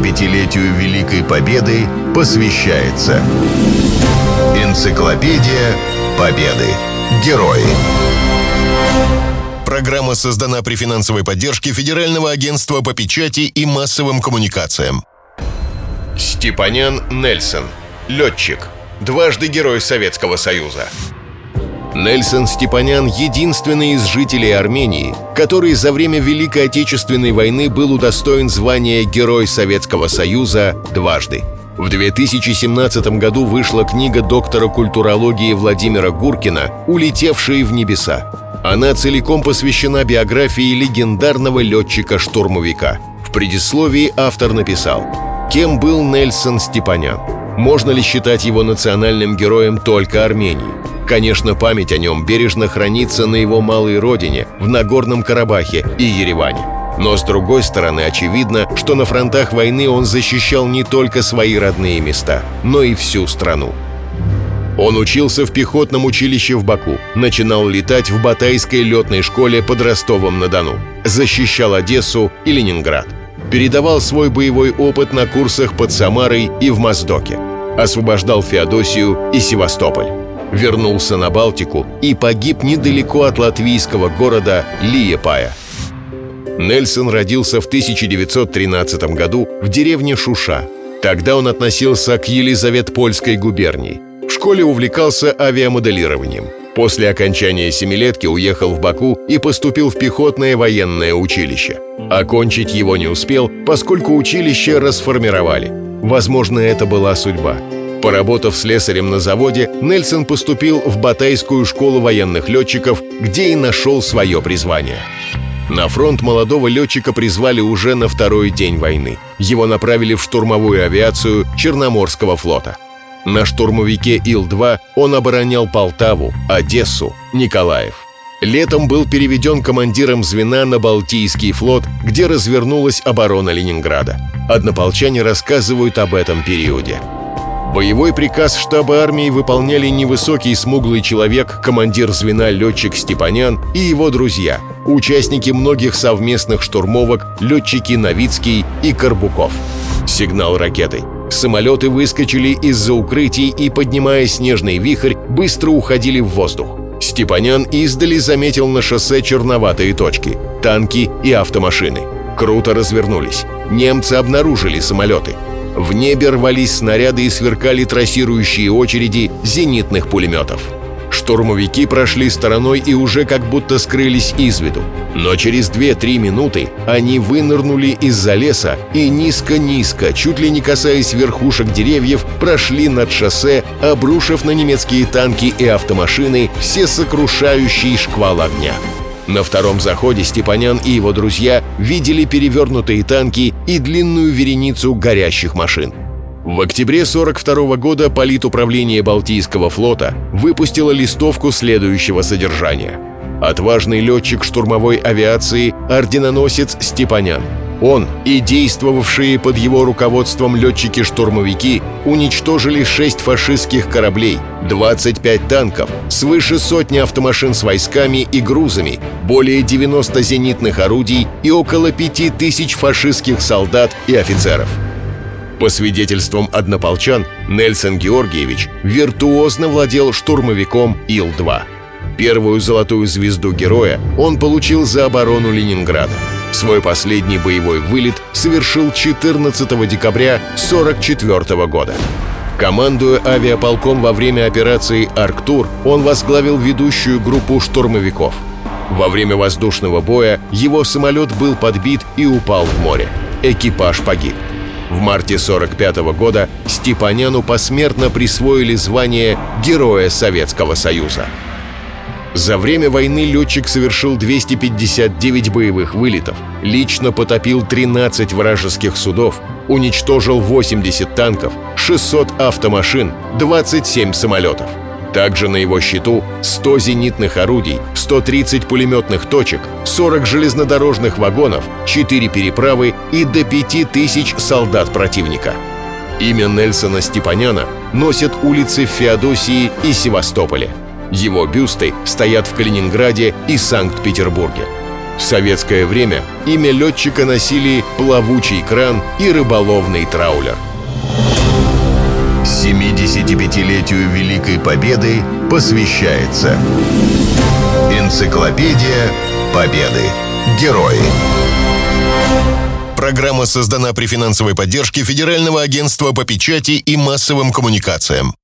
75-летию Великой Победы посвящается Энциклопедия Победы. Герои. Программа создана при финансовой поддержке Федерального агентства по печати и массовым коммуникациям. Степанян Нельсон. Летчик. Дважды Герой Советского Союза. Нельсон Степанян – единственный из жителей Армении, который за время Великой Отечественной войны был удостоен звания Герой Советского Союза дважды. В 2017 году вышла книга доктора культурологии Владимира Гуркина «Улетевшие в небеса». Она целиком посвящена биографии легендарного летчика-штурмовика. В предисловии автор написал «Кем был Нельсон Степанян? Можно ли считать его национальным героем только Армении? Конечно, память о нем бережно хранится на его малой родине, в Нагорном Карабахе и Ереване. Но с другой стороны, очевидно, что на фронтах войны он защищал не только свои родные места, но и всю страну. Он учился в пехотном училище в Баку, начинал летать в Батайской летной школе под Ростовом-на-Дону, защищал Одессу и Ленинград. Передавал свой боевой опыт на курсах под Самарой и в Моздоке. Освобождал Феодосию и Севастополь вернулся на Балтику и погиб недалеко от латвийского города Лиепая. Нельсон родился в 1913 году в деревне Шуша. Тогда он относился к Елизаветпольской губернии. В школе увлекался авиамоделированием. После окончания семилетки уехал в Баку и поступил в пехотное военное училище. Окончить его не успел, поскольку училище расформировали. Возможно, это была судьба. Поработав слесарем на заводе, Нельсон поступил в Батайскую школу военных летчиков, где и нашел свое призвание. На фронт молодого летчика призвали уже на второй день войны. Его направили в штурмовую авиацию Черноморского флота. На штурмовике Ил-2 он оборонял Полтаву, Одессу, Николаев. Летом был переведен командиром звена на Балтийский флот, где развернулась оборона Ленинграда. Однополчане рассказывают об этом периоде. Боевой приказ штаба армии выполняли невысокий смуглый человек, командир звена летчик Степанян и его друзья, участники многих совместных штурмовок летчики Новицкий и Карбуков. Сигнал ракетой. Самолеты выскочили из-за укрытий и, поднимая снежный вихрь, быстро уходили в воздух. Степанян издали заметил на шоссе черноватые точки – танки и автомашины. Круто развернулись. Немцы обнаружили самолеты – в небе рвались снаряды и сверкали трассирующие очереди зенитных пулеметов. Штурмовики прошли стороной и уже как будто скрылись из виду. Но через 2-3 минуты они вынырнули из-за леса и низко-низко, чуть ли не касаясь верхушек деревьев, прошли над шоссе, обрушив на немецкие танки и автомашины все сокрушающий шквал огня. На втором заходе Степанян и его друзья видели перевернутые танки и длинную вереницу горящих машин. В октябре 42 года политуправление Балтийского флота выпустило листовку следующего содержания. Отважный летчик штурмовой авиации, орденоносец Степанян – он и действовавшие под его руководством летчики-штурмовики уничтожили 6 фашистских кораблей, 25 танков, свыше сотни автомашин с войсками и грузами, более 90 зенитных орудий и около 5000 фашистских солдат и офицеров. По свидетельствам однополчан, Нельсон Георгиевич виртуозно владел штурмовиком Ил-2. Первую золотую звезду героя он получил за оборону Ленинграда. Свой последний боевой вылет совершил 14 декабря 1944 года. Командуя авиаполком во время операции «Арктур», он возглавил ведущую группу штурмовиков. Во время воздушного боя его самолет был подбит и упал в море. Экипаж погиб. В марте 1945 года Степаняну посмертно присвоили звание Героя Советского Союза. За время войны летчик совершил 259 боевых вылетов, лично потопил 13 вражеских судов, уничтожил 80 танков, 600 автомашин, 27 самолетов. Также на его счету 100 зенитных орудий, 130 пулеметных точек, 40 железнодорожных вагонов, 4 переправы и до 5000 солдат противника. Имя Нельсона Степаняна носят улицы в Феодосии и Севастополе – его бюсты стоят в Калининграде и Санкт-Петербурге. В советское время имя летчика носили плавучий кран и рыболовный траулер. 75-летию Великой Победы посвящается Энциклопедия Победы. Герои. Программа создана при финансовой поддержке Федерального агентства по печати и массовым коммуникациям.